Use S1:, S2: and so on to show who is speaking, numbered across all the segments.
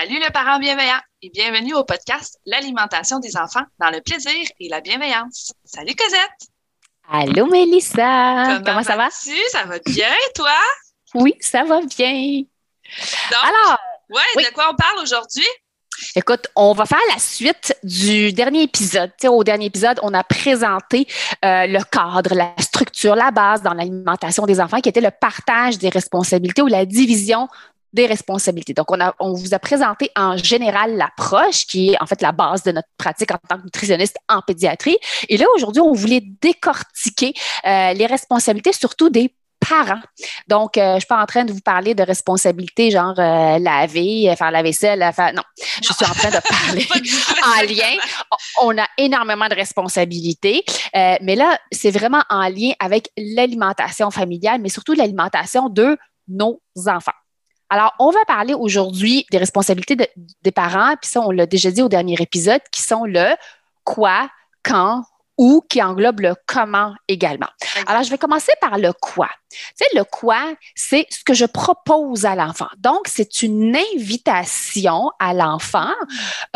S1: Salut le parent bienveillant et bienvenue au podcast L'alimentation des enfants dans le plaisir et la bienveillance. Salut Cosette!
S2: Allô Mélissa! Comment, ça va?
S1: Ça va bien, toi?
S2: Oui, ça va bien.
S1: Alors, ouais, de quoi on parle aujourd'hui?
S2: Écoute, on va faire la suite du dernier épisode. au dernier épisode, on a présenté euh, le cadre, la structure, la base dans l'alimentation des enfants, qui était le partage des responsabilités ou la division des responsabilités. Donc, on, a, on vous a présenté en général l'approche qui est en fait la base de notre pratique en tant que nutritionniste en pédiatrie. Et là, aujourd'hui, on voulait décortiquer euh, les responsabilités, surtout des parents. Donc, euh, je ne suis pas en train de vous parler de responsabilités genre euh, laver, faire la vaisselle, faire... Non, je suis en train de parler en lien. On a énormément de responsabilités, mais là, c'est vraiment en lien avec l'alimentation familiale, mais surtout l'alimentation de nos enfants. Alors, on va parler aujourd'hui des responsabilités des parents, puis ça, on l'a déjà dit au dernier épisode, qui sont le quoi, quand, où, qui englobe le comment également. Alors, je vais commencer par le quoi. Tu sais, le quoi, c'est ce que je propose à l'enfant. Donc, c'est une invitation à l'enfant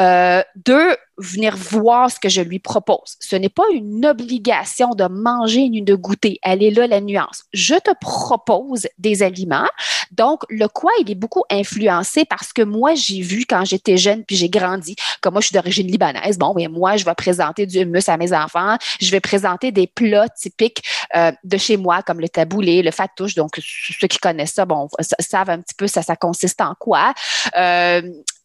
S2: euh, de venir voir ce que je lui propose. Ce n'est pas une obligation de manger ni de goûter. Elle est là la nuance. Je te propose des aliments. Donc, le quoi, il est beaucoup influencé parce que moi, j'ai vu quand j'étais jeune puis j'ai grandi. Comme moi, je suis d'origine libanaise. Bon, oui, moi, je vais présenter du hummus à mes enfants. Je vais présenter des plats typiques euh, de chez moi, comme le taboulé, le fatouche. Donc, ceux qui connaissent ça, bon, savent un petit peu ça, ça consiste en quoi. Euh,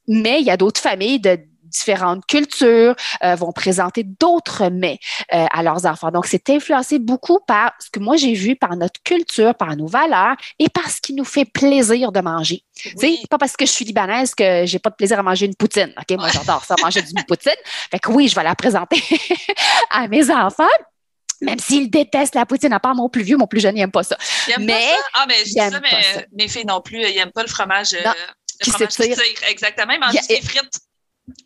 S2: mais il y a d'autres familles de différentes cultures euh, vont présenter d'autres mets euh, à leurs enfants. Donc, c'est influencé beaucoup par ce que moi j'ai vu, par notre culture, par nos valeurs et par ce qui nous fait plaisir de manger. C'est pas parce que je suis libanaise que j'ai pas de plaisir à manger une poutine. OK, moi j'adore ça, manger du poutine. Fait que oui, je vais la présenter à mes enfants même s'ils détestent la poutine, à part mon plus vieux, mon plus jeune, il n'aime pas ça.
S1: Il mais, pas ça? Ah, mais je dis ça, mais mes filles non plus, ils n'aiment pas le fromage. Non, euh, fromage qui tire. Exactement, ils mangent des frites.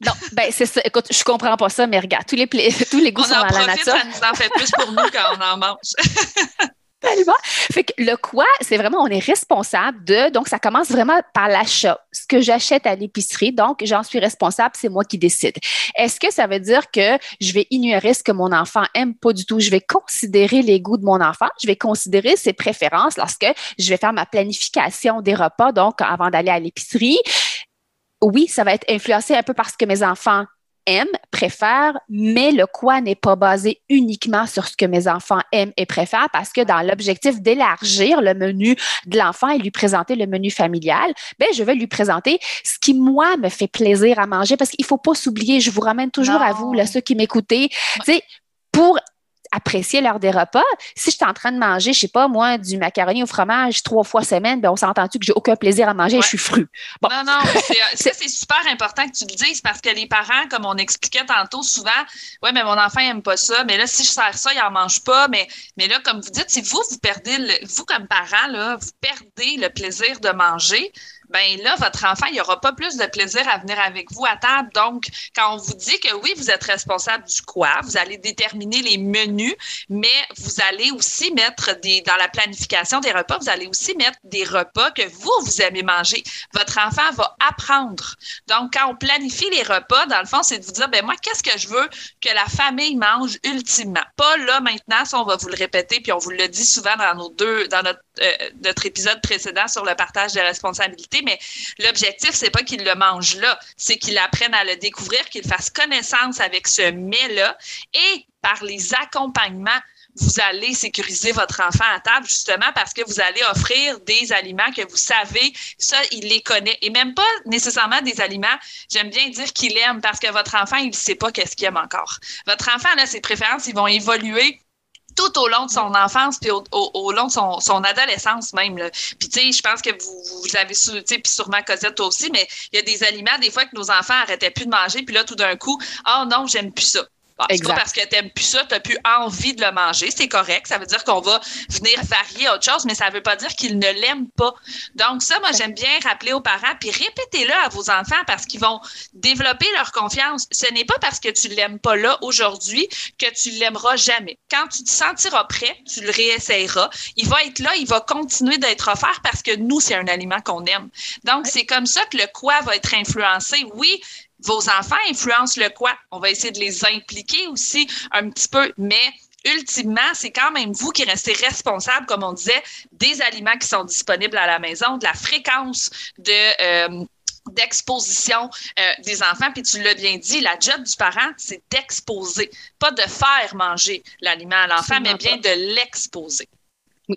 S2: Non, ben c'est ça. Écoute, je comprends pas ça, mais regarde, tous les, tous les goûts sont dans la nature.
S1: Ça nous en fait plus pour nous quand on en mange.
S2: Tellement. Fait que le quoi, c'est vraiment, on est responsable de, donc ça commence vraiment par l'achat. Ce que j'achète à l'épicerie, donc j'en suis responsable, c'est moi qui décide. Est-ce que ça veut dire que je vais ignorer ce que mon enfant aime? Pas du tout. Je vais considérer les goûts de mon enfant, je vais considérer ses préférences lorsque je vais faire ma planification des repas, donc avant d'aller à l'épicerie oui, ça va être influencé un peu par ce que mes enfants aiment, préfèrent, mais le quoi n'est pas basé uniquement sur ce que mes enfants aiment et préfèrent parce que dans l'objectif d'élargir le menu de l'enfant et lui présenter le menu familial, ben je vais lui présenter ce qui moi me fait plaisir à manger parce qu'il faut pas s'oublier, je vous ramène toujours à vous là ceux qui m'écoutez, pour apprécier l'heure des repas. Si je suis en train de manger, je sais pas, moi, du macaroni au fromage trois fois semaine, ben on s'entend-tu que j'ai aucun plaisir à manger et je suis fru.
S1: Non, non, ça, c'est super important que tu le dises parce que les parents, comme on expliquait tantôt, souvent, ouais, mais mon enfant n'aime pas ça, mais là, si je sers ça, il n'en mange pas. Mais, mais là, comme vous dites, si vous, vous perdez, le, vous comme parent, là, vous perdez le plaisir de manger, ben là, votre enfant, il aura pas plus de plaisir à venir avec vous à table. Donc, quand on vous dit que oui, vous êtes responsable du quoi, vous allez déterminer les menus, mais vous allez aussi mettre des, dans la planification des repas, vous allez aussi mettre des repas que vous, vous aimez manger. Votre enfant va apprendre. Donc, quand on planifie les repas, dans le fond, c'est de vous dire, ben moi, qu'est-ce que je veux que la famille mange ultimement? Pas là maintenant, ça, on va vous le répéter, puis on vous le dit souvent dans nos deux, dans notre, euh, notre épisode précédent sur le partage des responsabilités, mais l'objectif, c'est pas qu'il le mange là, c'est qu'il apprenne à le découvrir, qu'il fasse connaissance avec ce mets-là et par les accompagnements vous allez sécuriser votre enfant à table justement parce que vous allez offrir des aliments que vous savez, ça, il les connaît. Et même pas nécessairement des aliments, j'aime bien dire qu'il aime parce que votre enfant, il ne sait pas qu'est-ce qu'il aime encore. Votre enfant, là, ses préférences, ils vont évoluer tout au long de son enfance puis au, long de son, adolescence même. Puis tu sais, je pense que vous, vous avez su, tu sais, puis sûrement Cosette aussi, mais il y a des aliments des fois que nos enfants arrêtaient plus de manger, puis là tout d'un coup, oh non, j'aime plus ça. Ah, c'est pas parce que tu n'aimes plus ça, tu n'as plus envie de le manger. C'est correct. Ça veut dire qu'on va venir varier autre chose, mais ça ne veut pas dire qu'ils ne l'aiment pas. Donc, ça, moi, j'aime bien rappeler aux parents, puis répétez-le à vos enfants parce qu'ils vont développer leur confiance. Ce n'est pas parce que tu ne l'aimes pas là aujourd'hui que tu ne l'aimeras jamais. Quand tu te sentiras prêt, tu le réessayeras. Il va être là, il va continuer d'être offert parce que nous, c'est un aliment qu'on aime. Donc, c'est comme ça que le quoi va être influencé. Oui, vos enfants influencent le quoi? On va essayer de les impliquer aussi un petit peu, mais ultimement, c'est quand même vous qui restez responsable, comme on disait, des aliments qui sont disponibles à la maison, de la fréquence de... Euh, d'exposition euh, des enfants. Puis tu l'as bien dit, la job du parent, c'est d'exposer, pas de faire manger l'aliment à l'enfant, mais bien de l'exposer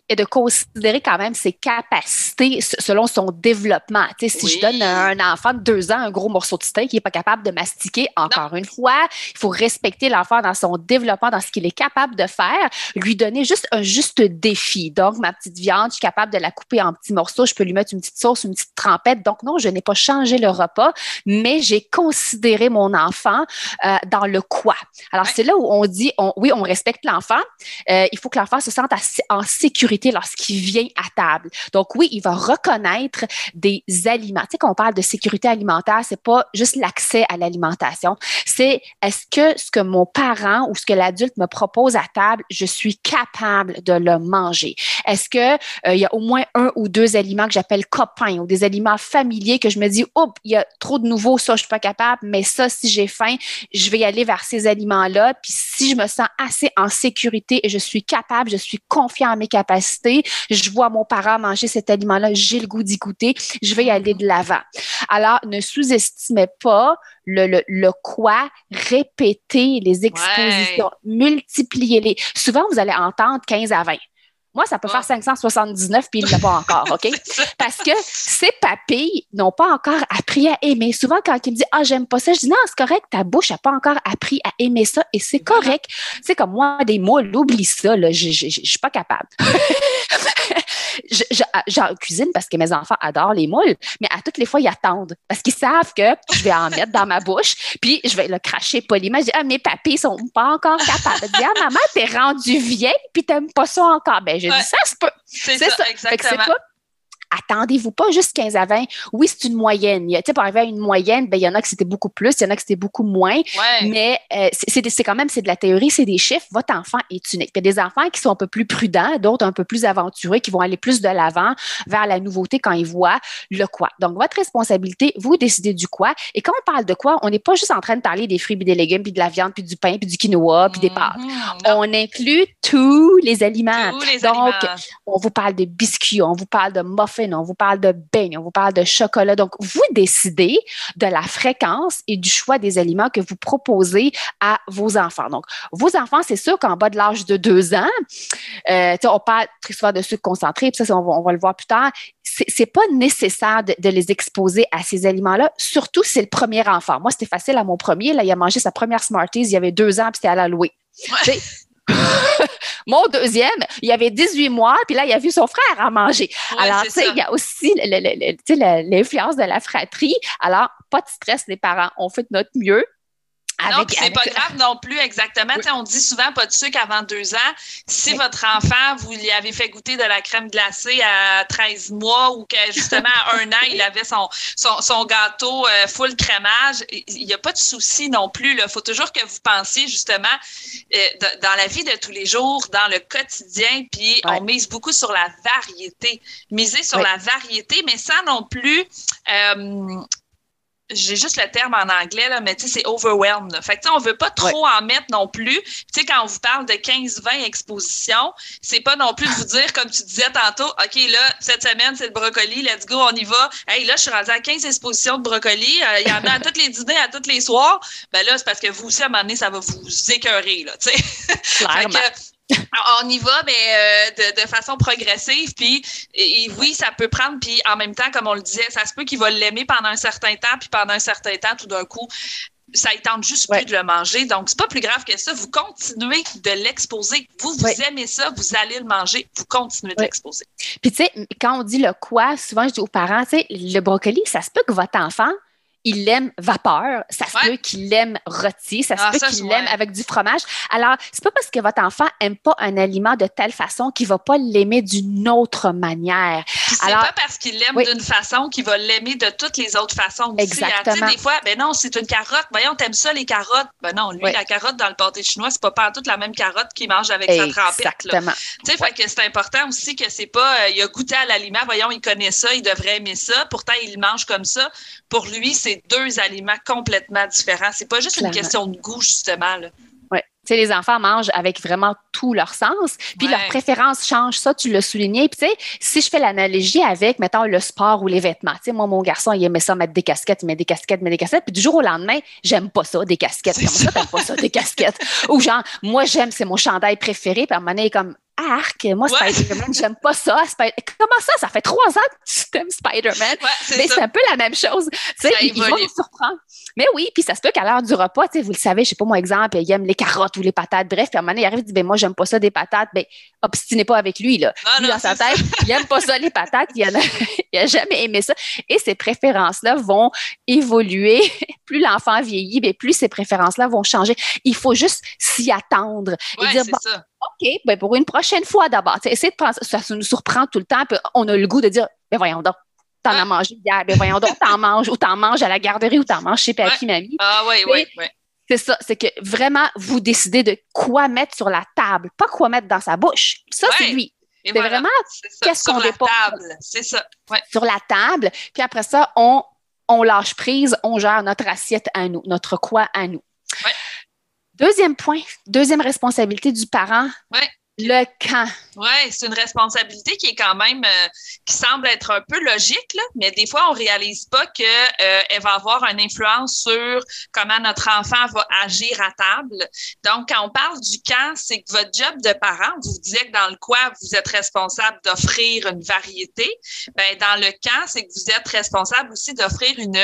S2: et de considérer quand même ses capacités selon son développement. Tu sais, si je donne à un enfant de deux ans un gros morceau de steak qui n'est pas capable de mastiquer, encore une fois, il faut respecter l'enfant dans son développement, dans ce qu'il est capable de faire, lui donner juste un juste défi. Donc, ma petite viande, je suis capable de la couper en petits morceaux, je peux lui mettre une petite sauce, une petite trempette. Donc, non, je n'ai pas changé le repas, mais j'ai considéré mon enfant euh, dans le quoi. Alors, c'est là où on dit, on, oui, on respecte l'enfant. Euh, il faut que l'enfant se sente en sécurité lorsqu'il vient à table. Donc oui, il va reconnaître des aliments. Tu sais, quand on parle de sécurité alimentaire, c'est pas juste l'accès à l'alimentation, c'est est-ce que ce que mon parent ou ce que l'adulte me propose à table, je suis capable de le manger? Est-ce que euh, il y a au moins un ou deux aliments que j'appelle copains ou des aliments familiers que je me dis, oups, il y a trop de nouveaux, ça je suis pas capable, mais ça si j'ai faim, je vais aller vers ces aliments-là. Puis si je me sens assez en sécurité et je suis capable, je suis confiant en mes capacités je vois mon parent manger cet aliment-là, j'ai le goût d'y goûter, je vais y aller de l'avant. Alors, ne sous-estimez pas le, le, quoi, répéter les expositions, multipliez-les. Souvent, vous allez entendre 15 à 20. Moi, ça peut faire 579 puis il ne l'a pas encore, OK? Parce que ces papilles n'ont pas encore appris à aimer. Souvent, quand ils me disent Ah, j'aime pas ça, je dis Non, c'est correct, ta bouche n'a pas encore appris à aimer ça et c'est correct. C'est comme moi, des moules, oublie ça, là, je ne suis pas capable. J'en cuisine parce que mes enfants adorent les moules, mais à toutes les fois, ils attendent parce qu'ils savent que je vais en mettre dans ma bouche, puis je vais le cracher poliment. Je dis, ah, mes papilles sont pas encore capables. Je dis, ah, maman, t'es rendu vieille, puis t'aimes pas ça encore. Ben, j'ai dit, ça.
S1: C'est ça, ça. exactement
S2: attendez-vous pas juste 15 à 20. Oui, c'est une moyenne. Tu sais, pour arriver à une moyenne, ben, il y en a que c'était beaucoup plus, il y en a que c'était beaucoup moins. Mais euh, c'est quand même, c'est de la théorie, c'est des chiffres. Votre enfant est unique. Il y a des enfants qui sont un peu plus prudents, d'autres un peu plus aventureux, qui vont aller plus de l'avant vers la nouveauté quand ils voient le quoi. Donc, votre responsabilité, vous décidez du quoi. Et quand on parle de quoi, on n'est pas juste en train de parler des fruits, puis des légumes, puis de la viande, puis du pain, puis du quinoa, puis des pâtes. Mm-hmm. on inclut tous les aliments.
S1: Tous les
S2: Donc, on vous parle de biscuits, on vous parle de muffins, on vous parle de beignes, on vous parle de chocolat. Donc, vous décidez de la fréquence et du choix des aliments que vous proposez à vos enfants. Donc, vos enfants, c'est sûr qu'en bas de l'âge de deux ans, euh, on parle très souvent de sucre concentré, puis ça, on va, le voir plus tard. C'est pas nécessaire de, les exposer à ces aliments-là, surtout si c'est le premier enfant. Moi, c'était facile à mon premier. Là, il a mangé sa première Smarties, il y avait deux ans, puis c'était à la louer. Mon deuxième, il avait 18 mois, puis là, il a vu son frère en manger. Alors, tu sais, il y a aussi l'influence de la fratrie. Alors, pas de stress, les parents. On fait de notre mieux.
S1: Non, c'est pas grave non plus, exactement. On dit souvent pas de sucre avant deux ans. Si votre enfant, vous lui avez fait goûter de la crème glacée à 13 mois ou que justement à un an, il avait son, son, gâteau euh, full crémage, il n'y a pas de souci non plus. Il faut toujours que vous pensiez justement euh, dans la vie de tous les jours, dans le quotidien, puis on mise beaucoup sur la variété. Miser sur la variété, mais sans non plus euh, j'ai juste le terme en anglais, là, mais tu sais, c'est overwhelmed. Fait que, on veut pas trop en mettre non plus. Tu sais, quand on vous parle de 15-20 expositions, c'est pas non plus de vous dire, comme tu disais tantôt, OK, là, cette semaine, c'est le brocoli, let's go, on y va. Hey, là, je suis rendue à 15 expositions de brocoli. Euh, il y en a à toutes les dîners, à tous les soirs. Ben là, c'est parce que vous aussi, à un moment donné, ça va vous écœurer, là, sais. on y va, mais euh, de, façon progressive. Puis et, oui, ça peut prendre. Puis en même temps, comme on le disait, ça se peut qu'il va l'aimer pendant un certain temps, puis pendant un certain temps, tout d'un coup, ça ne tente juste plus de le manger. Donc, c'est pas plus grave que ça. Vous continuez de l'exposer. Vous, vous aimez ça, vous allez le manger, vous continuez de l'exposer.
S2: Puis, tu sais, quand on dit le quoi, souvent, je dis aux parents, tu sais, le brocoli, ça se peut que votre enfant il l'aime vapeur, ça se peut qu'il l'aime rôti, ça se ah, peut qu'il l'aime avec du fromage. Alors, c'est pas parce que votre enfant aime pas un aliment de telle façon qu'il va pas l'aimer d'une autre manière.
S1: C'est pas parce qu'il l'aime d'une façon qu'il va l'aimer de toutes les autres façons aussi. Hein. Exactement. des fois, ben non, c'est une carotte. Voyons, t'aimes ça les carottes? Ben non, lui, la carotte dans le pâté chinois, c'est pas pas toute la même carotte qu'il mange avec sa trempette. Exactement. Tu sais, fait que c'est important aussi que c'est pas, euh, il a goûté à l'aliment. Voyons, il connaît ça, il devrait aimer ça. Pourtant, il mange comme ça. Pour lui, c'est deux aliments complètement différents. C'est pas juste une question de goût, justement.
S2: Oui. Tu sais, les enfants mangent avec vraiment tout leur sens, puis leur préférence change, ça, tu l'as souligné. Puis, tu sais, si je fais l'analogie avec, mettons, le sport ou les vêtements, tu sais, moi, mon garçon, il aimait ça mettre des casquettes, il met des casquettes, il met des casquettes, puis du jour au lendemain, j'aime pas ça, des casquettes. Comme ça, t'aimes pas ça, des casquettes? ou genre, moi, j'aime, c'est mon chandail préféré, puis à un moment donné, comme, arc, moi, Spider-Man, j'aime pas ça. Comment ça? Ça fait trois ans que tu t'aimes Spider-Man. mais c'est un peu la même chose. Tu sais, ils vont nous surprendre. Mais oui, puis ça se peut qu'à l'heure du repas, vous le savez, je sais pas mon exemple, il aime les carottes ou les patates. Bref, puis à un moment donné, il arrive et dit, ben moi, j'aime pas ça des patates. Ben, obstinez pas avec lui, là. lui, dans sa tête, il aime pas ça les patates. Il a, il a jamais aimé ça. Et ces préférences-là vont évoluer. plus l'enfant vieillit, ben, plus ces préférences-là vont changer. Il faut juste s'y attendre et dire, bon, ça OK, ben pour une prochaine fois d'abord. Essayer de prendre ça, nous surprend tout le temps, puis on a le goût de dire, ben voyons donc, t'en as mangé hier, ben voyons donc, t'en manges, ou t'en manges à la garderie, ou t'en manges chez Papi Mamie.
S1: Ah oui, oui, oui.
S2: C'est ça, c'est que vraiment, vous décidez de quoi mettre sur la table, pas quoi mettre dans sa bouche. Ça, c'est lui. C'est vraiment qu'est-ce qu'on dépose.
S1: C'est ça.
S2: Sur la table. Puis après ça, on, on lâche prise, on gère notre assiette à nous, notre quoi à nous. Ouais. Deuxième point, deuxième responsabilité du parent. Le quand.
S1: Oui, c'est une responsabilité qui est quand même, euh, qui semble être un peu logique, là, mais des fois, on réalise pas qu'elle euh, va avoir une influence sur comment notre enfant va agir à table. Donc, quand on parle du quand, c'est que votre job de parent, vous disiez que dans le quoi, vous êtes responsable d'offrir une variété. Ben, dans le quand, c'est que vous êtes responsable aussi d'offrir une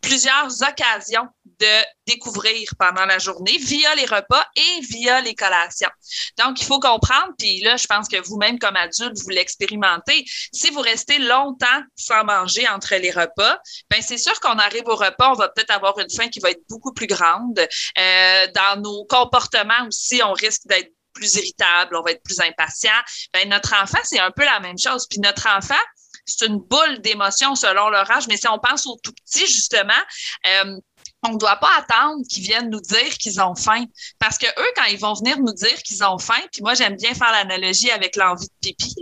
S1: plusieurs occasions de découvrir pendant la journée via les repas et via les collations. Donc, il faut comprendre, puis là, je pense que vous-même, comme adulte, vous l'expérimentez. Si vous restez longtemps sans manger entre les repas, ben c'est sûr qu'on arrive au repas, on va peut-être avoir une faim qui va être beaucoup plus grande. Euh, dans nos comportements aussi, on risque d'être plus irritable, on va être plus impatient. Ben, notre enfant, c'est un peu la même chose. Puis notre enfant, c'est une boule d'émotions selon leur âge, mais si on pense aux tout petits, justement, euh, on ne doit pas attendre qu'ils viennent nous dire qu'ils ont faim. Parce que eux, quand ils vont venir nous dire qu'ils ont faim, puis moi, j'aime bien faire l'analogie avec l'envie de pipi.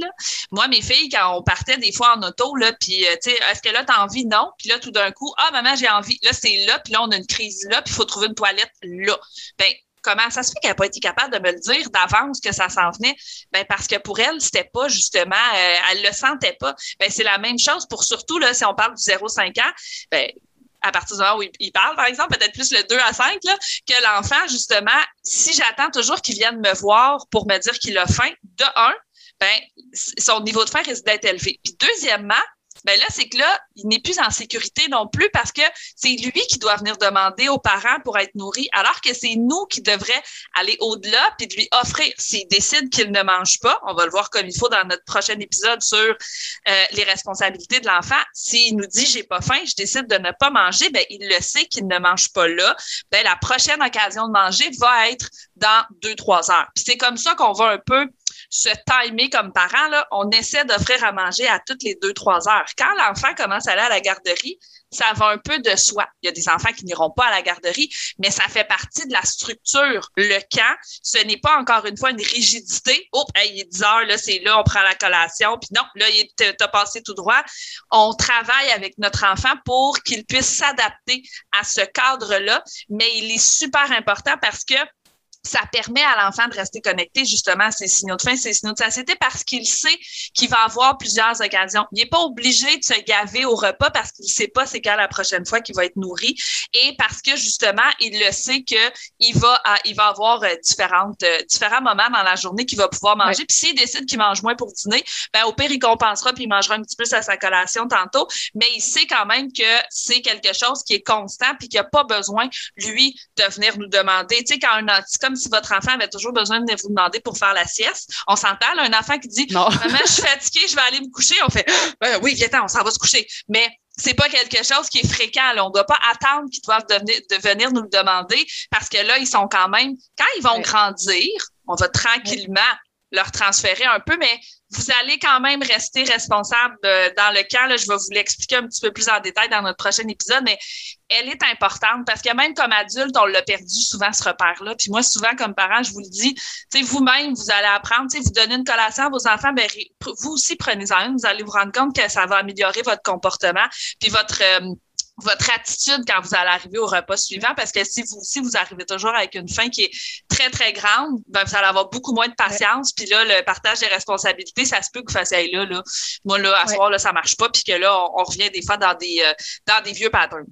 S1: Moi, mes filles, quand on partait des fois en auto, puis, euh, est-ce que là, t'as envie? Non. Puis là, tout d'un coup, ah, maman, j'ai envie. Là, c'est là, puis là, on a une crise là, puis il faut trouver une toilette là. Ben, comment ça se fait qu'elle n'a pas été capable de me le dire d'avance que ça s'en venait? Ben parce que pour elle, c'était pas justement, euh, elle le sentait pas. Ben c'est la même chose pour surtout là, si on parle du 0-5 ans, ben à partir du moment où il parle, par exemple, peut-être plus le 2 à 5, là, que l'enfant, justement, si j'attends toujours qu'il vienne me voir pour me dire qu'il a faim, de un, ben, son niveau de faim risque d'être élevé. Puis deuxièmement, ben là, c'est que là, il n'est plus en sécurité non plus parce que c'est lui qui doit venir demander aux parents pour être nourri, alors que c'est nous qui devrions aller au-delà puis de lui offrir. S'il décide qu'il ne mange pas, on va le voir comme il faut dans notre prochain épisode sur euh, les responsabilités de l'enfant. S'il nous dit j'ai pas faim, je décide de ne pas manger, ben il le sait qu'il ne mange pas là. Ben la prochaine occasion de manger va être dans deux trois heures. Puis c'est comme ça qu'on va un peu se timer comme parent, on essaie d'offrir à manger à toutes les deux, trois heures. Quand l'enfant commence à aller à la garderie, ça va un peu de soi. Il y a des enfants qui n'iront pas à la garderie, mais ça fait partie de la structure. Le camp, ce n'est pas encore une fois une rigidité. Oh, il est 10 heures, c'est là, on prend la collation. Puis non, là, il t'a passé tout droit. On travaille avec notre enfant pour qu'il puisse s'adapter à ce cadre-là, mais il est super important parce que ça permet à l'enfant de rester connecté justement à ses signaux de faim, ses signaux de satiété parce qu'il sait qu'il va avoir plusieurs occasions. Il n'est pas obligé de se gaver au repas parce qu'il ne sait pas c'est quand la prochaine fois qu'il va être nourri et parce que justement, il le sait qu'il va, il va avoir euh, différentes, euh, différents moments dans la journée qu'il va pouvoir manger. Puis s'il décide qu'il mange moins pour dîner, ben au pire, il compensera puis il mangera un petit peu à sa collation tantôt. Mais il sait quand même que c'est quelque chose qui est constant puis qu'il n'a pas besoin, lui, de venir nous demander. Tu sais, quand un si votre enfant avait toujours besoin de vous demander pour faire la sieste. On s'entend, un enfant qui dit Maman, je suis fatiguée, je vais aller me coucher. On fait ben Oui, viens on s'en va se coucher. Mais c'est pas quelque chose qui est fréquent. On ne doit pas attendre qu'ils doivent devenir, de venir nous le demander parce que là, ils sont quand même, quand ils vont grandir, on va tranquillement leur transférer un peu, mais vous allez quand même rester responsable euh, dans le. Là, je vais vous l'expliquer un petit peu plus en détail dans notre prochain épisode, mais elle est importante parce que même comme adulte, on l'a perdu souvent ce repère-là. Puis moi, souvent comme parent, je vous le dis, vous-même, vous allez apprendre, vous donnez une collation à vos enfants, ben, vous aussi prenez-en une, vous allez vous rendre compte que ça va améliorer votre comportement, puis votre euh, votre attitude quand vous allez arriver au repas suivant, parce que si vous si vous arrivez toujours avec une faim qui est très, très grande, ben, vous allez avoir beaucoup moins de patience. Puis là, le partage des responsabilités, ça se peut que vous fassiez là, là. Moi, là, à ce soir, là, ça marche pas, puis que là, on, revient des fois dans des euh, dans des vieux patterns.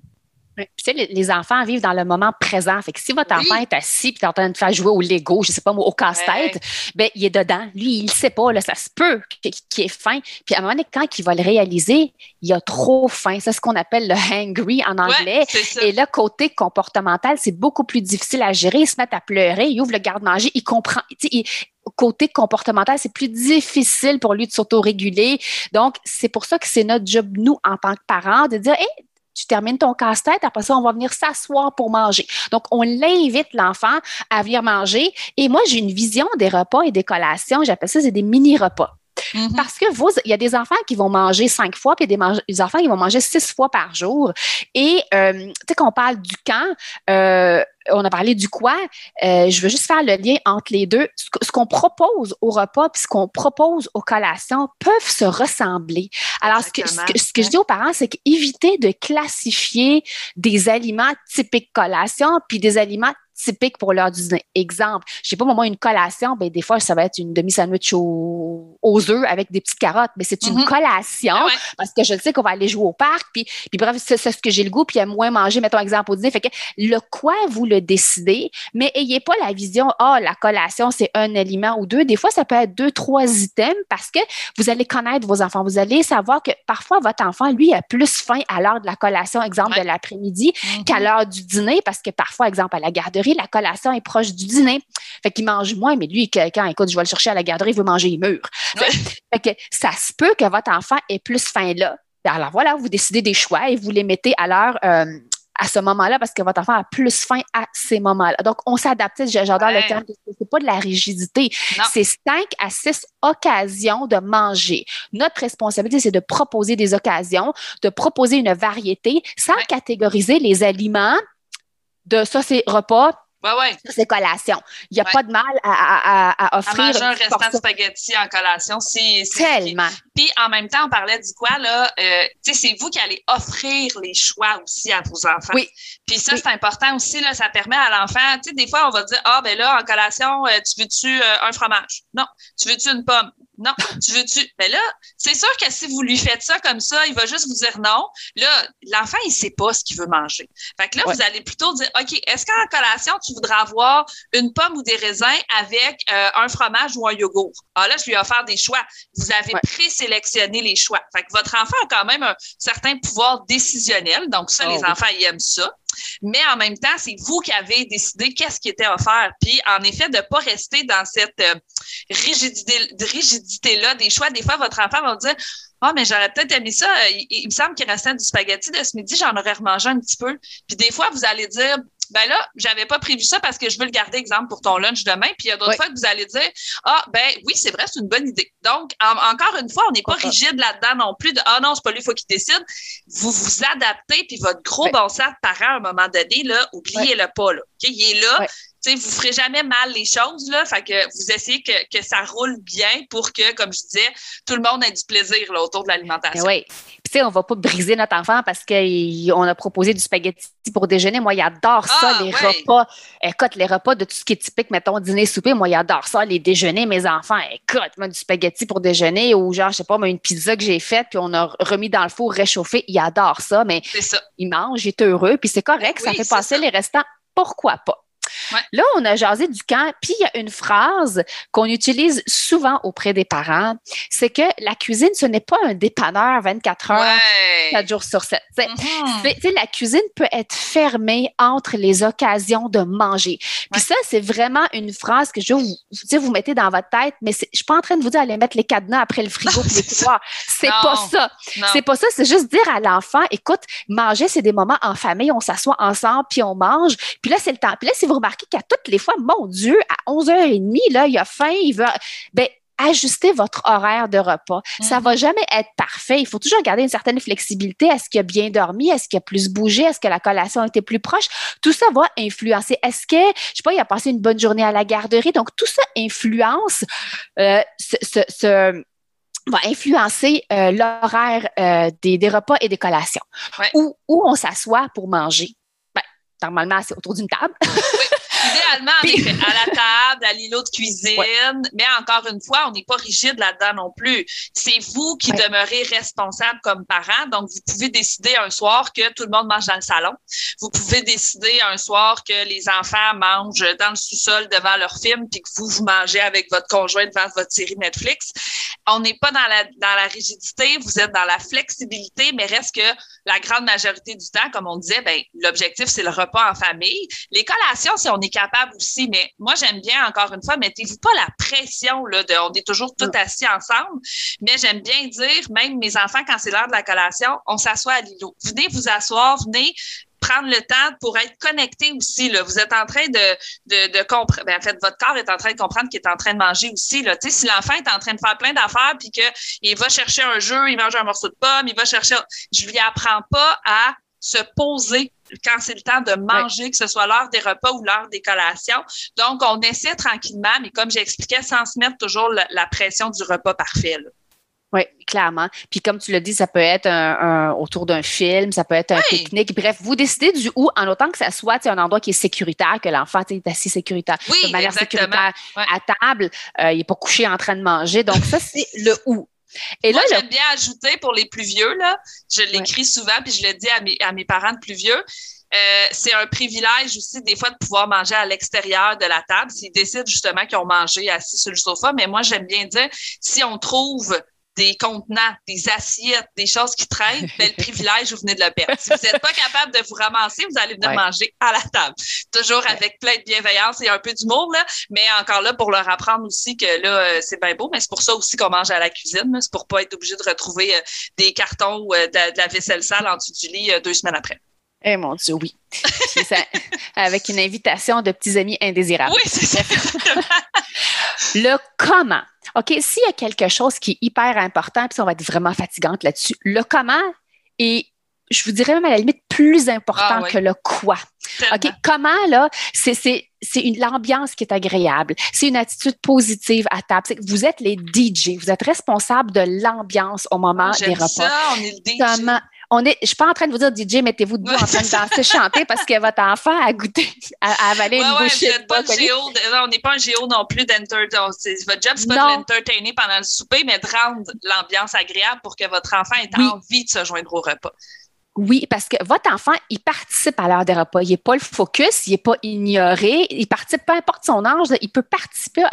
S2: Tu sais, les, enfants vivent dans le moment présent. Fait que si votre enfant est assis et est en train de faire jouer au Lego, je sais pas moi, au casse-tête, ben, il est dedans. Lui, il ne sait pas, là, ça se peut qu'il ait faim. Puis à un moment donné, quand il va le réaliser, il a trop faim. C'est ce qu'on appelle le hangry en anglais. et là, côté comportemental, c'est beaucoup plus difficile à gérer. Il se met à pleurer, il ouvre le garde-manger, il comprend. Il, côté comportemental, c'est plus difficile pour lui de s'autoréguler. Donc, c'est pour ça que c'est notre job, nous, en tant que parents, de dire, hey, tu termines ton casse-tête, après ça, on va venir s'asseoir pour manger. Donc, on l'invite, l'enfant, à venir manger. Et moi, j'ai une vision des repas et des collations. J'appelle ça, c'est des mini-repas. Mm-hmm. Parce que vous, il y a des enfants qui vont manger cinq fois, puis il y a des, enfants qui vont manger six fois par jour. Et, euh, tu sais, qu'on parle du camp, euh, on a parlé du quoi. Euh, je veux juste faire le lien entre les deux. Ce, qu'on propose au repas puis ce qu'on propose aux collations peuvent se ressembler. Alors, ce que, ce que, je dis aux parents, c'est qu'éviter de classifier des aliments typiques collations puis des aliments typique pour l'heure du dîner. Exemple, je sais pas, moi, une collation, ben, des fois, ça va être une demi-sandwich aux, œufs avec des petites carottes, mais c'est une mm-hmm. collation ah parce que je sais qu'on va aller jouer au parc, puis, puis bref, c'est ce que j'ai le goût, puis a moins manger, mettons exemple au dîner. Fait que le quoi, vous le décidez, mais ayez pas la vision, ah, oh, la collation, c'est un aliment ou deux. Des fois, ça peut être deux, trois items parce que vous allez connaître vos enfants. Vous allez savoir que parfois, votre enfant, lui, a plus faim à l'heure de la collation, exemple de l'après-midi, mm-hmm. qu'à l'heure du dîner, parce que parfois, exemple, à la garderie, la collation est proche du dîner. Fait qu'il mange moins, mais lui, quand, écoute, je vais le chercher à la garderie, il veut manger, il meurt. Fait, que ça se peut que votre enfant ait plus faim là. Alors voilà, vous décidez des choix et vous les mettez à l'heure. Euh, à ce moment-là parce que votre enfant a plus faim à ces moments-là. Donc, on s'adapte. J'adore le terme. C'est pas de la rigidité. C'est cinq à six occasions de manger. Notre responsabilité, c'est de proposer des occasions, de proposer une variété sans catégoriser les aliments de ça, c'est repas.
S1: Ouais, ouais.
S2: Ça, c'est collation. Il n'y a pas de mal à, à, à offrir.
S1: À manger un restant de spaghetti en collation, c'est.
S2: Tellement.
S1: Puis en même temps, on parlait du quoi, là? Euh, tu sais, c'est vous qui allez offrir les choix aussi à vos enfants.
S2: Oui.
S1: Puis ça, c'est important aussi, là. Ça permet à l'enfant, tu sais, des fois, on va dire, ah, ben là, en collation, euh, tu veux-tu euh, un fromage? Non. Tu veux-tu une pomme? Non, tu veux-tu? Mais là, c'est sûr que si vous lui faites ça comme ça, il va juste vous dire non. Là, l'enfant, il sait pas ce qu'il veut manger. Fait que là, vous allez plutôt dire, OK, est-ce qu'en collation, tu voudrais avoir une pomme ou des raisins avec euh, un fromage ou un yogourt? Ah là, je lui ai offert des choix. Vous avez présélectionné les choix. Fait que votre enfant a quand même un certain pouvoir décisionnel. Donc, ça, oh les enfants, ils aiment ça. Mais en même temps, c'est vous qui avez décidé qu'est-ce qui était offert. Puis, en effet, de ne pas rester dans cette euh, rigidité-là des choix. Des fois, votre enfant va vous dire Ah, oh, mais j'aurais peut-être aimé ça. Il, me semble qu'il restait du spaghetti de ce midi, j'en aurais remangé un petit peu. Puis des fois, vous allez dire ben là, j'avais pas prévu ça parce que je veux le garder exemple pour ton lunch demain. Puis il y a d'autres fois que vous allez dire, ah, ben oui, c'est vrai, c'est une bonne idée. Donc, encore une fois, on n'est pas rigide là-dedans non plus de, ah non, c'est pas lui, il faut qu'il décide. Vous vous adaptez, puis votre gros bon sens de parent, à un moment donné, là, oubliez-le pas, là. Il est là sais, vous ferez jamais mal les choses, là. Fait que vous essayez que, que ça roule bien pour que, comme je disais, tout le monde ait du plaisir là, autour de l'alimentation.
S2: Oui. Puis, on va pas briser notre enfant parce qu'on a proposé du spaghetti pour déjeuner. Moi, il adore ça, ah, les repas. Écoute, les repas de tout ce qui est typique, mettons, dîner, souper. Moi, il adore ça, les déjeuners, mes enfants. Écoute, moi, du spaghetti pour déjeuner ou genre, je sais pas, moi, une pizza que j'ai faite puis on a remis dans le four réchauffé. Il adore ça, mais il mange, il est heureux. Puis c'est correct, ça fait passer les restants. Pourquoi pas? Là, on a jasé du camp, puis il y a une phrase qu'on utilise souvent auprès des parents, c'est que la cuisine, ce n'est pas un dépanneur 24 heures, 4 jours sur 7. Mm-hmm. La cuisine peut être fermée entre les occasions de manger. Puis ça, c'est vraiment une phrase que je vous, vous mettez dans votre tête, mais je suis pas en train de vous dire d'aller mettre les cadenas après le frigo et les tiroirs. C'est pas ça. C'est pas ça. C'est juste dire à l'enfant, écoute, manger, c'est des moments en famille, on s'assoit ensemble, puis on mange. Puis là, c'est le temps. Puis là, si vous remarquez qu'à toutes les fois, mon Dieu, à 11h30, là, il a faim, il veut. Ben, ajustez votre horaire de repas. Ça Ça mm-hmm. va jamais être parfait. Il faut toujours garder une certaine flexibilité. Est-ce qu'il a bien dormi? Est-ce qu'il a plus bougé? Est-ce que la collation a été plus proche? Tout ça va influencer. Est-ce que, je sais pas, il a passé une bonne journée à la garderie? Donc, tout ça influence euh, ce, va influencer euh, l'horaire euh, des, repas et des collations. Où, où on s'assoit pour manger. Ben, normalement, c'est autour d'une table.
S1: Idéalement, à la table, à l'îlot de cuisine, mais encore une fois, on n'est pas rigide là-dedans non plus. C'est vous qui demeurez responsable comme parent. Donc, vous pouvez décider un soir que tout le monde mange dans le salon. Vous pouvez décider un soir que les enfants mangent dans le sous-sol devant leur film, puis que vous, vous mangez avec votre conjoint devant votre série Netflix. On n'est pas dans la, dans la rigidité, vous êtes dans la flexibilité, mais reste que la grande majorité du temps, comme on disait, ben, l'objectif, c'est le repas en famille. Les collations, si on est capable aussi, mais moi, j'aime bien, encore une fois, mettez-vous pas la pression, là, de, on est toujours tout assis ensemble, mais j'aime bien dire, même mes enfants, quand c'est l'heure de la collation, on s'assoit à l'îlot. Venez vous asseoir, venez prendre le temps pour être connecté aussi. Là. Vous êtes en train de, de, de comprendre. Ben, en fait, votre corps est en train de comprendre qu'il est en train de manger aussi. Là. si l'enfant est en train de faire plein d'affaires puis qu'il va chercher un jeu, il mange un morceau de pomme, il va chercher. Je lui apprends pas à se poser quand c'est le temps de manger, que ce soit l'heure des repas ou l'heure des collations. Donc, on essaie tranquillement, mais comme j'expliquais, sans se mettre toujours la, pression du repas parfait.
S2: Oui, clairement. Puis comme tu l'as dit, ça peut être un, autour d'un film, ça peut être un pique-nique. Bref, vous décidez du où, en autant que ça soit un endroit qui est sécuritaire, que l'enfant est assis sécuritaire, de manière sécuritaire à table, euh, il n'est pas couché en train de manger. Donc ça, c'est le où.
S1: Et là, j'aime bien ajouter pour les plus vieux, là, je l'écris souvent, puis je le dis à mes, à mes parents de plus vieux. Euh, c'est un privilège aussi des fois de pouvoir manger à l'extérieur de la table s'ils décident justement qu'ils ont mangé assis sur le sofa. Mais moi, j'aime bien dire, si on trouve des contenants, des assiettes, des choses qui traînent, ben, le privilège, vous venez de le perdre. Si vous n'êtes pas capable de vous ramasser, vous allez venir manger à la table. Toujours avec plein de bienveillance et un peu d'humour, là, mais encore là pour leur apprendre aussi que là, euh, c'est bien beau, mais c'est pour ça aussi qu'on mange à la cuisine. C'est pour pas être obligé de retrouver euh, des cartons ou euh, de, la vaisselle sale en dessous du lit deux semaines après.
S2: Eh mon Dieu, oui. avec une invitation de petits amis indésirables.
S1: Oui, c'est ça.
S2: le comment. OK, s'il y a quelque chose qui est hyper important, puis on va être vraiment fatigante là-dessus, le comment est, je vous dirais même à la limite, plus important ah que le quoi. OK, comment, là, c'est c'est l'ambiance qui est agréable. C'est une attitude positive à table. Vous êtes les DJ. Vous êtes responsable de l'ambiance au moment ah, des repas.
S1: Ça, on est le DJ
S2: on est, je suis pas en train de vous dire, DJ, mettez-vous debout en train de danser, chanter parce que votre enfant a goûté, a, avalé une bouchée de
S1: pas géo, on n'est pas un géo non plus d'entertainer. Votre job, c'est pas de l'entertainer pendant le souper, mais de rendre l'ambiance agréable pour que votre enfant ait envie de se joindre au repas.
S2: Oui, parce que votre enfant, il participe à l'heure des repas. Il n'est pas le focus, il n'est pas ignoré. Il participe, peu importe son âge, il peut participer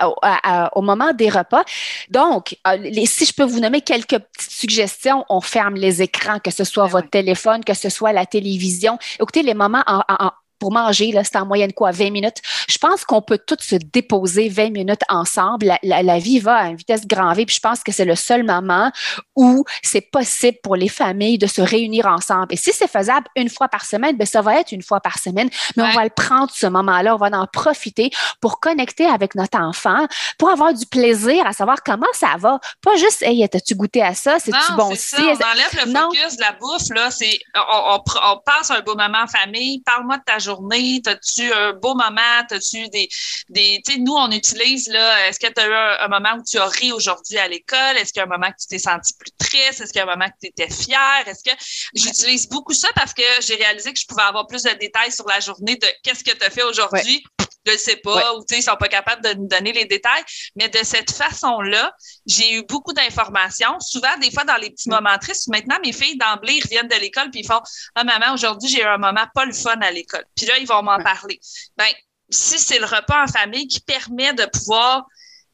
S2: au, moment des repas. Donc, euh, si je peux vous nommer quelques petites suggestions, on ferme les écrans, que ce soit ben votre téléphone, que ce soit la télévision. Écoutez, les moments en, pour manger, là, c'est en moyenne quoi, 20 minutes. Je pense qu'on peut tous se déposer 20 minutes ensemble. La, vie va à une vitesse grand V, puis je pense que c'est le seul moment où c'est possible pour les familles de se réunir ensemble. Et si c'est faisable une fois par semaine, ben ça va être une fois par semaine, mais on va le prendre ce moment-là, on va en profiter pour connecter avec notre enfant, pour avoir du plaisir à savoir comment ça va. Pas juste, hey, as-tu goûté à ça? C'est-tu bon
S1: aussi? On enlève le focus de la bouffe, là. C'est, on, on, passe un beau moment en famille. Parle-moi de ta journée? As-tu un beau moment? As-tu des. des tu sais, nous, on utilise, là, est-ce que tu as eu un, moment où tu as ri aujourd'hui à l'école? Est-ce qu'il y a un moment que tu t'es senti plus triste? Est-ce qu'il y a un moment que tu étais fière? Est-ce que j'utilise beaucoup ça parce que j'ai réalisé que je pouvais avoir plus de détails sur la journée de qu'est-ce que tu as fait aujourd'hui? Je ne sais pas, ou tu sais, ils sont pas capables de nous donner les détails. Mais de cette façon-là, j'ai eu beaucoup d'informations. Souvent, des fois, dans les petits moments tristes, maintenant, mes filles d'emblée reviennent de l'école puis ils font Ah, maman, aujourd'hui, j'ai eu un moment pas le fun à l'école. Puis là, ils vont m'en parler. Ben, si c'est le repas en famille qui permet de pouvoir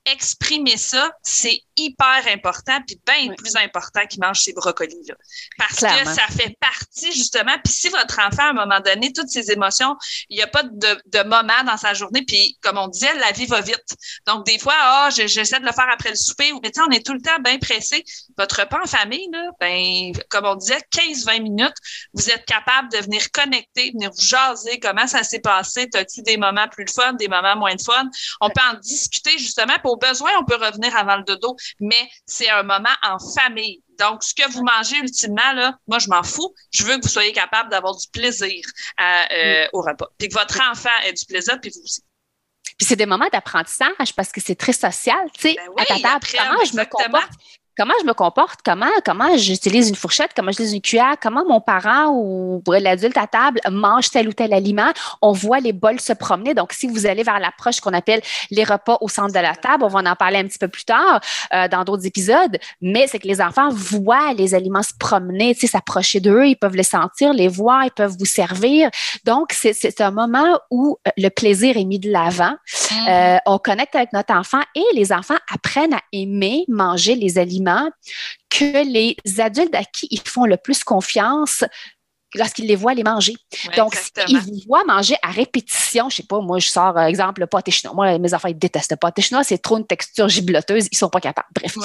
S1: exprimer ça, c'est hyper important, puis bien plus important qu'il mange ses brocolis. Là. Parce que ça fait partie, justement, puis si votre enfant, à un moment donné, toutes ses émotions, il n'y a pas de, de, moment dans sa journée, puis comme on disait, la vie va vite. Donc, des fois, ah, j'essaie de le faire après le souper, mais tu sais, on est tout le temps bien pressé. Votre repas en famille, là, ben, comme on disait, 15-20 minutes, vous êtes capable de venir connecter, venir vous jaser, comment ça s'est passé, as-tu des moments plus de fun, des moments moins de fun? On peut en discuter, justement, pour besoin, on peut revenir avant le dodo, mais c'est un moment en famille. Donc, ce que vous mangez ultimement, là, moi, je m'en fous. Je veux que vous soyez capable d'avoir du plaisir euh, au repas. Puis que votre enfant ait du plaisir, puis vous aussi.
S2: Puis c'est des moments d'apprentissage parce que c'est très social, tu sais, ben à ta table. Comment je me comporte? Comment je me comporte, comment, comment j'utilise une fourchette, comment j'utilise une cuillère, comment mon parent ou l'adulte à table mange tel ou tel aliment? On voit les bols se promener. Donc, si vous allez vers l'approche qu'on appelle les repas au centre de la table, on va en parler un petit peu plus tard euh, dans d'autres épisodes, mais c'est que les enfants voient les aliments se promener, s'approcher d'eux, ils peuvent les sentir, les voir, ils peuvent vous servir. Donc, c'est un moment où euh, le plaisir est mis de l'avant. Mmh. Euh, on connecte avec notre enfant et les enfants apprennent à aimer manger les aliments que les adultes à qui ils font le plus confiance lorsqu'ils les voient les manger. Donc, s'ils vous voient manger à répétition, je sais pas, moi, je sors, euh, exemple, le pâté chinois. Moi, mes enfants, ils détestent le pâté chinois. C'est trop une texture gibloteuse. Ils sont pas capables. Bref.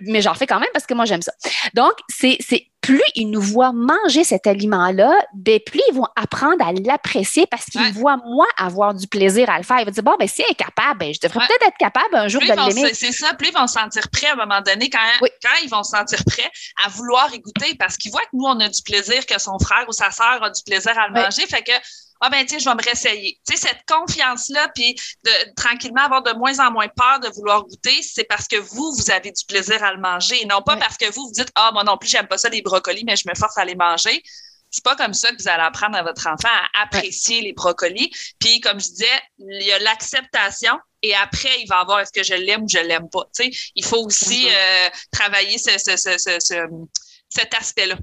S2: mais j'en fais quand même parce que moi, j'aime ça. Donc, c'est plus ils nous voient manger cet aliment-là, ben, plus ils vont apprendre à l'apprécier parce qu'ils voient moi avoir du plaisir à le faire. Ils vont dire, bon, ben, si elle est capable, ben, je devrais peut-être être capable un jour de l'aimer.
S1: C'est ça, plus ils vont se sentir prêts à un moment donné quand, quand ils vont se sentir prêts à vouloir y goûter parce qu'ils voient que nous, on a du plaisir, que son frère ou sa sœur a du plaisir à le manger. Fait que ah ben tiens, je vais me réessayer. Tu sais, cette confiance-là, puis de tranquillement avoir de moins en moins peur de vouloir goûter, c'est parce que vous, vous avez du plaisir à le manger, et non pas parce que vous vous dites ah moi non plus j'aime pas ça les brocolis, mais je me force à les manger. C'est pas comme ça que vous allez apprendre à votre enfant à apprécier les brocolis. Puis comme je disais, il y a l'acceptation et après il va avoir est-ce que je l'aime ou je l'aime pas. Tu sais, il faut aussi euh, travailler ce, ce, ce, cet aspect-là.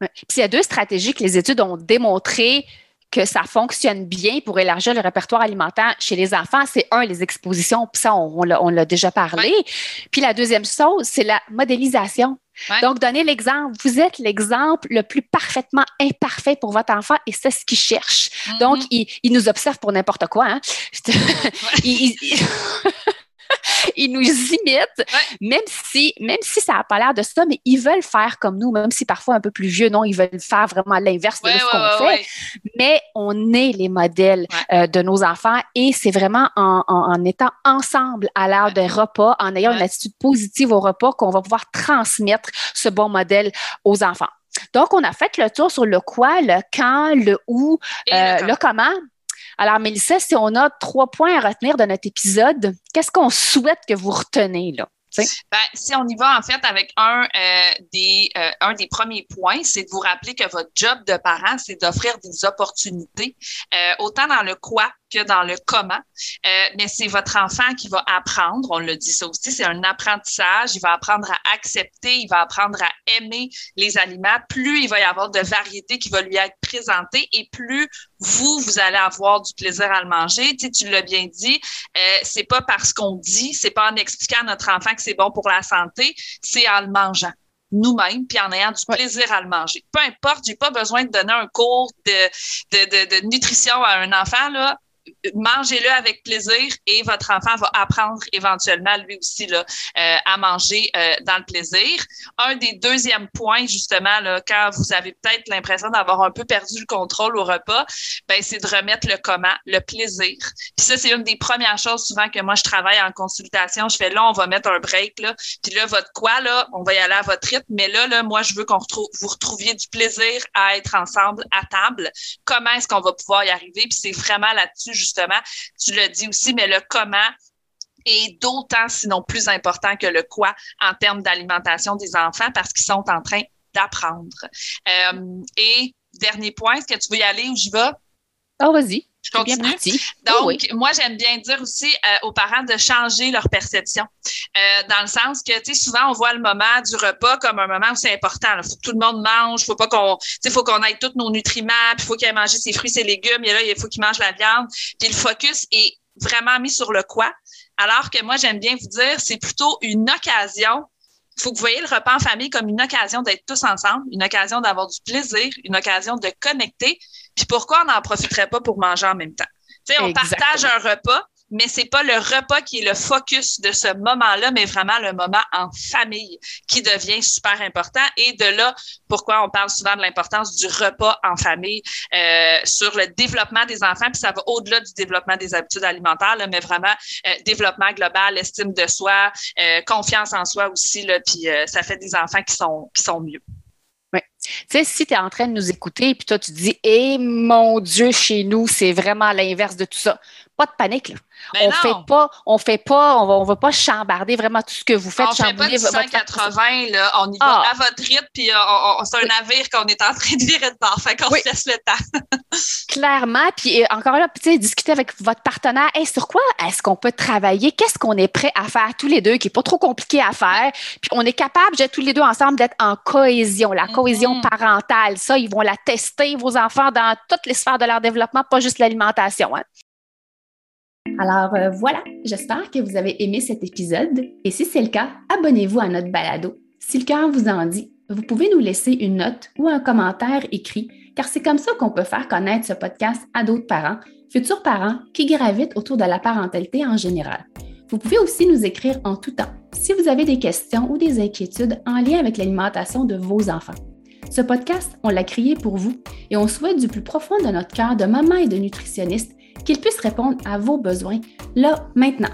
S2: Puis il y a deux stratégies que les études ont démontrées que ça fonctionne bien pour élargir le répertoire alimentaire chez les enfants, c'est un, les expositions, puis ça, on, on l'a déjà parlé. Puis la deuxième chose, c'est la modélisation. Donc, donnez l'exemple. Vous êtes l'exemple le plus parfaitement imparfait pour votre enfant et c'est ce qu'il cherche. Mm-hmm. Donc, il, il, nous observe pour n'importe quoi. Hein? il, ils nous imitent, même si, même si ça n'a pas l'air de ça, mais ils veulent faire comme nous, même si parfois un peu plus vieux, non, ils veulent faire vraiment l'inverse de ce qu'on fait. Mais on est les modèles euh, de nos enfants et c'est vraiment en, en, étant ensemble à l'heure des repas, en ayant une attitude positive au repas, qu'on va pouvoir transmettre ce bon modèle aux enfants. Donc, on a fait le tour sur le quoi, le quand, le où, euh, le comment. Alors, Mélissa, si on a trois points à retenir de notre épisode, qu'est-ce qu'on souhaite que vous retenez là?
S1: Ben, si on y va en fait avec un, euh, des, euh, un des premiers points, c'est de vous rappeler que votre job de parent, c'est d'offrir des opportunités, euh, autant dans le quoi que dans le comment. mais c'est votre enfant qui va apprendre, on le dit ça aussi, c'est un apprentissage. Il va apprendre à accepter, il va apprendre à aimer les aliments. Plus il va y avoir de variété qui va lui être présentée et plus vous, vous allez avoir du plaisir à le manger. Tu, sais, tu l'as bien dit, euh, c'est pas parce qu'on dit, c'est pas en expliquant à notre enfant que c'est bon pour la santé, c'est en le mangeant nous-mêmes, puis en ayant du plaisir à le manger. Peu importe, j'ai pas besoin de donner un cours de, de, de, de nutrition à un enfant, là mangez-le avec plaisir et votre enfant va apprendre éventuellement lui aussi là, euh, à manger euh, dans le plaisir. Un des deuxièmes points justement là, quand vous avez peut-être l'impression d'avoir un peu perdu le contrôle au repas, ben c'est de remettre le comment, le plaisir. Puis ça c'est une des premières choses souvent que moi je travaille en consultation. Je fais là on va mettre un break là, puis là votre quoi là, on va y aller à votre rythme, mais là là moi je veux qu'on retrouve vous retrouviez du plaisir à être ensemble à table. Comment est-ce qu'on va pouvoir y arriver? Puis c'est vraiment là-dessus justement, tu l'as dit aussi, mais le comment est d'autant, sinon plus important que le quoi en termes d'alimentation des enfants parce qu'ils sont en train d'apprendre. Euh, et dernier point, est-ce que tu veux y aller ou j'y vais?
S2: Oh, vas-y.
S1: Je continue. Donc, moi, j'aime bien dire aussi euh, aux parents de changer leur perception. Euh, dans le sens que, tu sais, souvent, on voit le moment du repas comme un moment où c'est important. Il faut que tout le monde mange. Faut pas qu'on, tu faut qu'on ait tous nos nutriments. Puis, il faut qu'il ait mangé ses fruits, ses légumes. Et là, il faut qu'il mange la viande. Puis, le focus est vraiment mis sur le quoi. Alors que moi, j'aime bien vous dire, c'est plutôt une occasion il faut que vous voyez le repas en famille comme une occasion d'être tous ensemble, une occasion d'avoir du plaisir, une occasion de connecter. Puis pourquoi on n'en profiterait pas pour manger en même temps? Tu sais, on partage un repas, mais c'est pas le repas qui est le focus de ce moment-là, mais vraiment le moment en famille qui devient super important. Et de là, pourquoi on parle souvent de l'importance du repas en famille euh, sur le développement des enfants, puis ça va au-delà du développement des habitudes alimentaires, là, mais vraiment euh, développement global, estime de soi, euh, confiance en soi aussi, là, puis euh, ça fait des enfants qui sont qui sont mieux.
S2: Tu sais, si tu es en train de nous écouter et puis toi, tu dis, eh mon Dieu, chez nous, c'est vraiment l'inverse de tout ça. Pas de panique, là. Ben on ne fait pas, on fait pas, on va, on va pas chambarder vraiment tout ce que vous faites.
S1: On fait pas du 180, là. On y va ah. à votre rythme, puis euh, c'est un navire qu'on est en train de virer de bord. Fait qu'on se laisse le temps.
S2: Clairement. Puis euh, encore là, discuter avec votre partenaire. Hey, sur quoi est-ce qu'on peut travailler? Qu'est-ce qu'on est prêt à faire tous les deux, qui est pas trop compliqué à faire? Puis on est capable, tous les deux ensemble, d'être en cohésion, la cohésion mm-hmm. parentale. Ça, ils vont la tester, vos enfants, dans toutes les sphères de leur développement, pas juste l'alimentation. Hein? Alors euh, voilà, j'espère que vous avez aimé cet épisode et si c'est le cas, abonnez-vous à notre balado. Si le cœur vous en dit, vous pouvez nous laisser une note ou un commentaire écrit car c'est comme ça qu'on peut faire connaître ce podcast à d'autres parents, futurs parents qui gravitent autour de la parentalité en général. Vous pouvez aussi nous écrire en tout temps si vous avez des questions ou des inquiétudes en lien avec l'alimentation de vos enfants. Ce podcast, on l'a créé pour vous et on souhaite du plus profond de notre cœur de maman et de nutritionniste qu'il puisse répondre à vos besoins là, maintenant.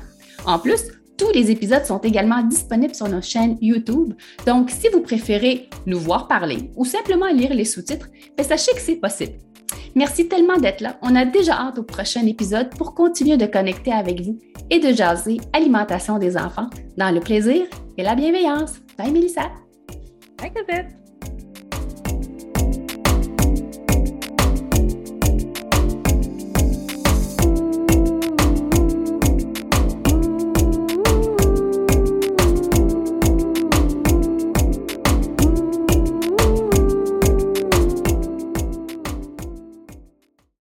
S2: En plus, tous les épisodes sont également disponibles sur nos chaînes YouTube, donc si vous préférez nous voir parler ou simplement lire les sous-titres, ben, sachez que c'est possible. Merci tellement d'être là. On a déjà hâte au prochain épisode pour continuer de connecter avec vous et de jaser alimentation des enfants dans le plaisir et la bienveillance. Bye Mélissa.
S3: Bye Cosette.